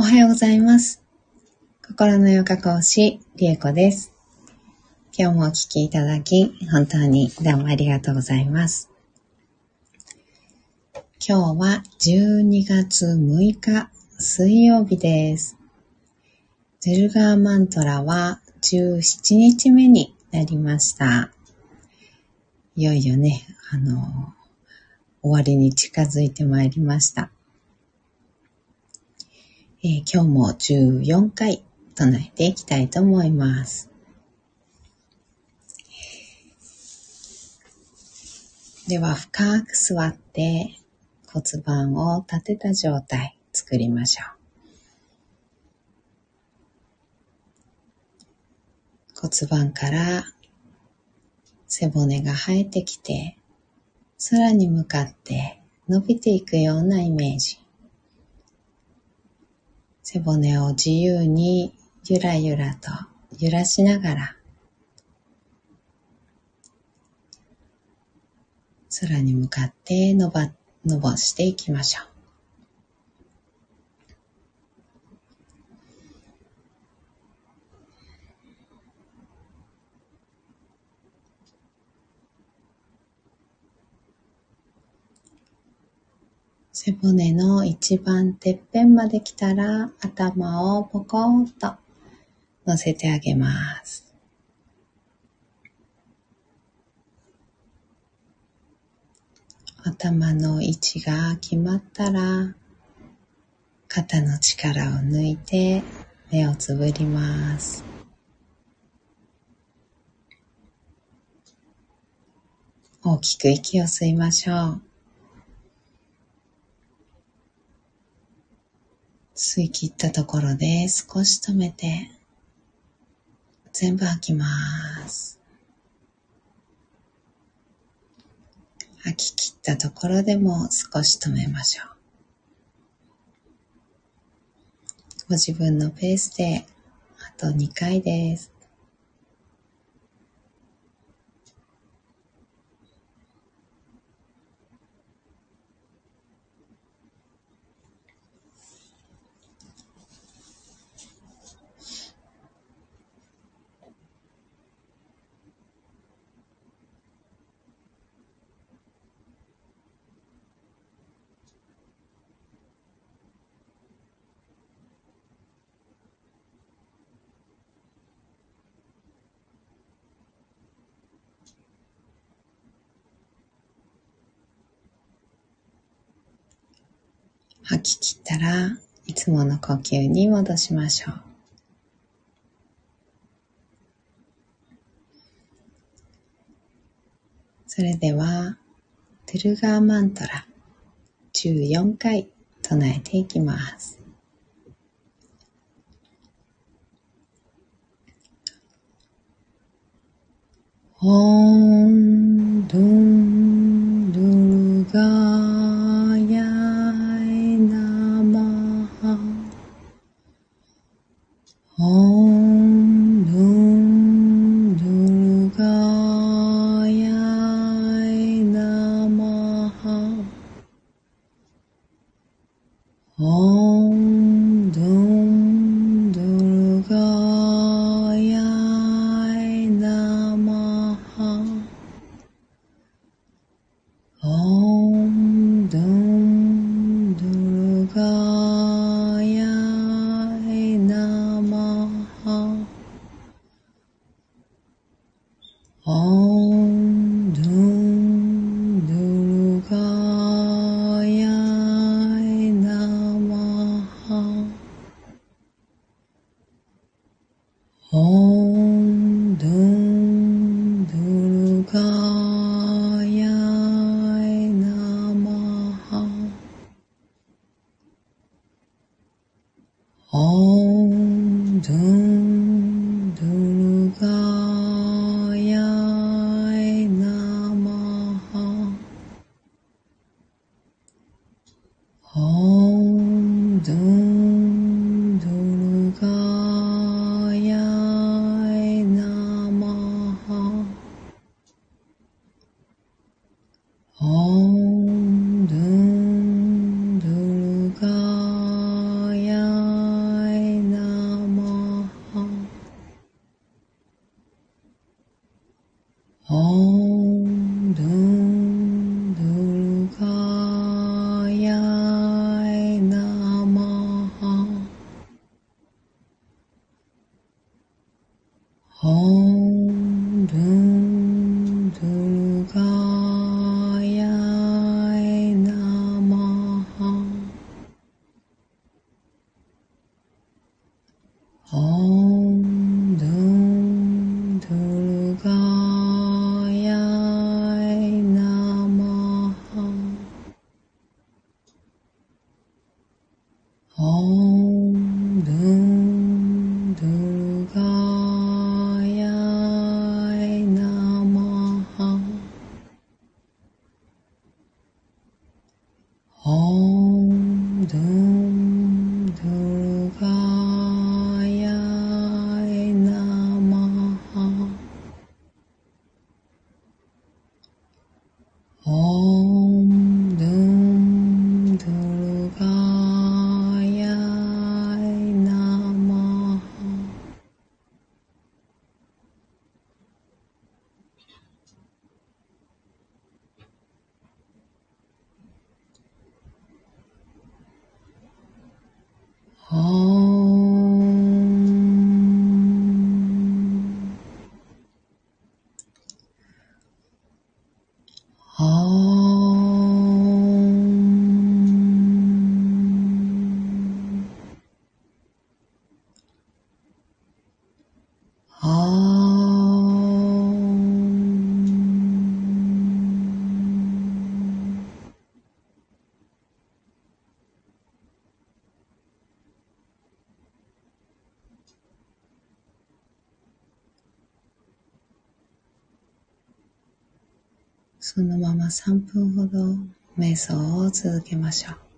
おはようございます。心のヨガ講師、リエコです。今日もお聴きいただき、本当にどうもありがとうございます。今日は12月6日、水曜日です。ゼルガーマントラは17日目になりました。いよいよね、あの、終わりに近づいてまいりました。今日も14回唱えていきたいと思います。では、深く座って骨盤を立てた状態作りましょう。骨盤から背骨が生えてきて空に向かって伸びていくようなイメージ。背骨を自由にゆらゆらと揺らしながら空に向かって伸ば、伸ばしていきましょう。背骨の一番てっぺんまで来たら頭をポコンと乗せてあげます。頭の位置が決まったら肩の力を抜いて目をつぶります。大きく息を吸いましょう。吸い切ったところで少し止めて全部吐きます。吐き切ったところでも少し止めましょう。ご自分のペースであと2回です。吐き切ったらいつもの呼吸に戻しましょう。それでは、トゥルガーマントラ14回唱えていきます。オンドゥン Don't. そのまま3分ほど瞑想を続けましょう。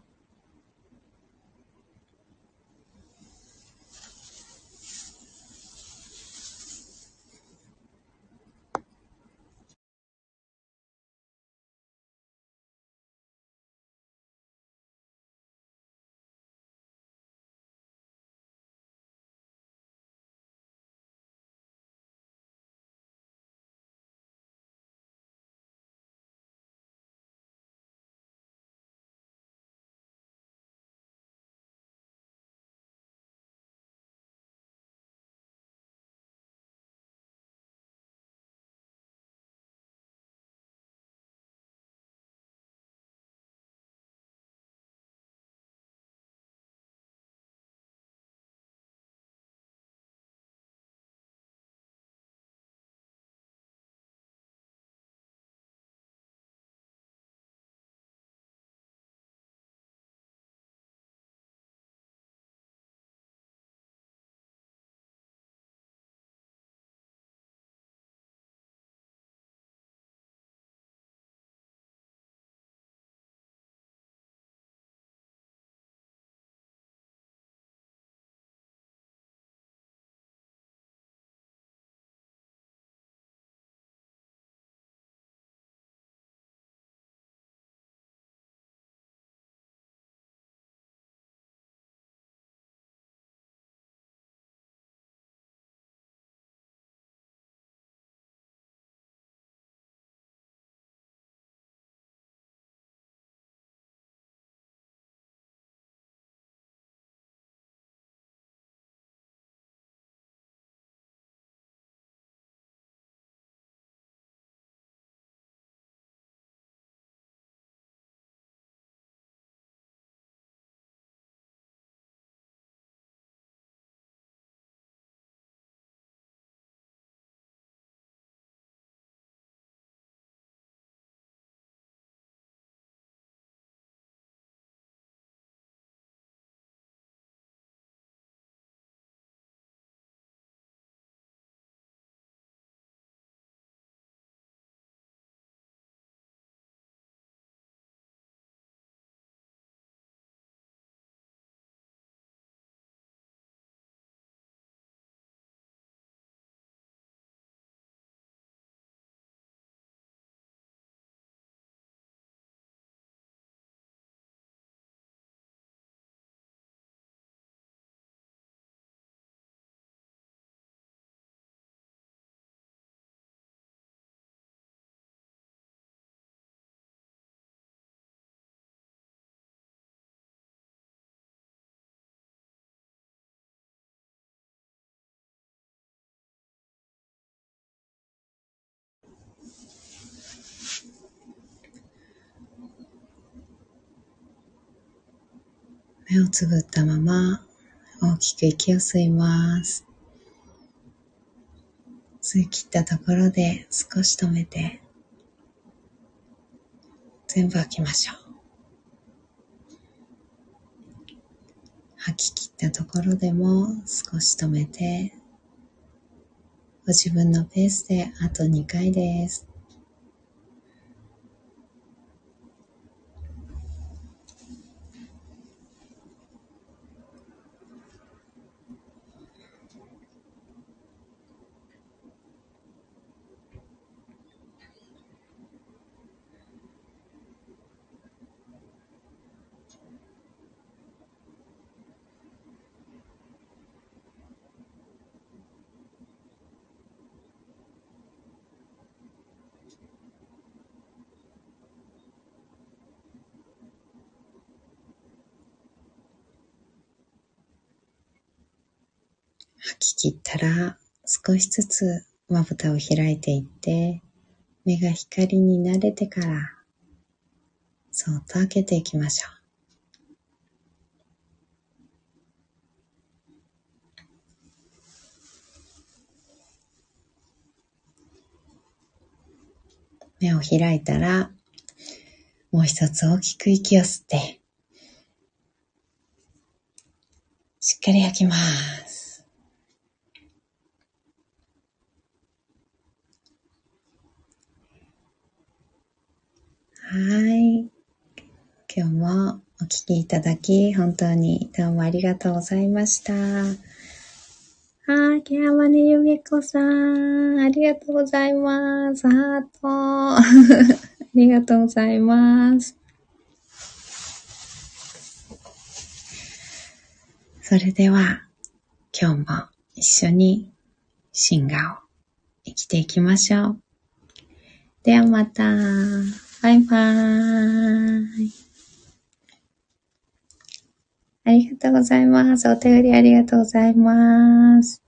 目をつぶったまま大きく息を吸います。吸い切ったところで少し止めて、全部吐きましょう。吐き切ったところでも少し止めて、ご自分のペースであと2回です。吐き切ったら少しずつまぶたを開いていって目が光に慣れてからそっと開けていきましょう。目を開いたら、もう一つ大きく息を吸って、しっかり吐きます。ははい。今日もお聴きいただき、本当にどうもありがとうございました。はい、ケアマネゆめこさん、ありがとうございます。ハート。ありがとうございます。それでは、今日も一緒に進化を生きていきましょう。ではまた。バイバーイ。ありがとうございます。お便りありがとうございます。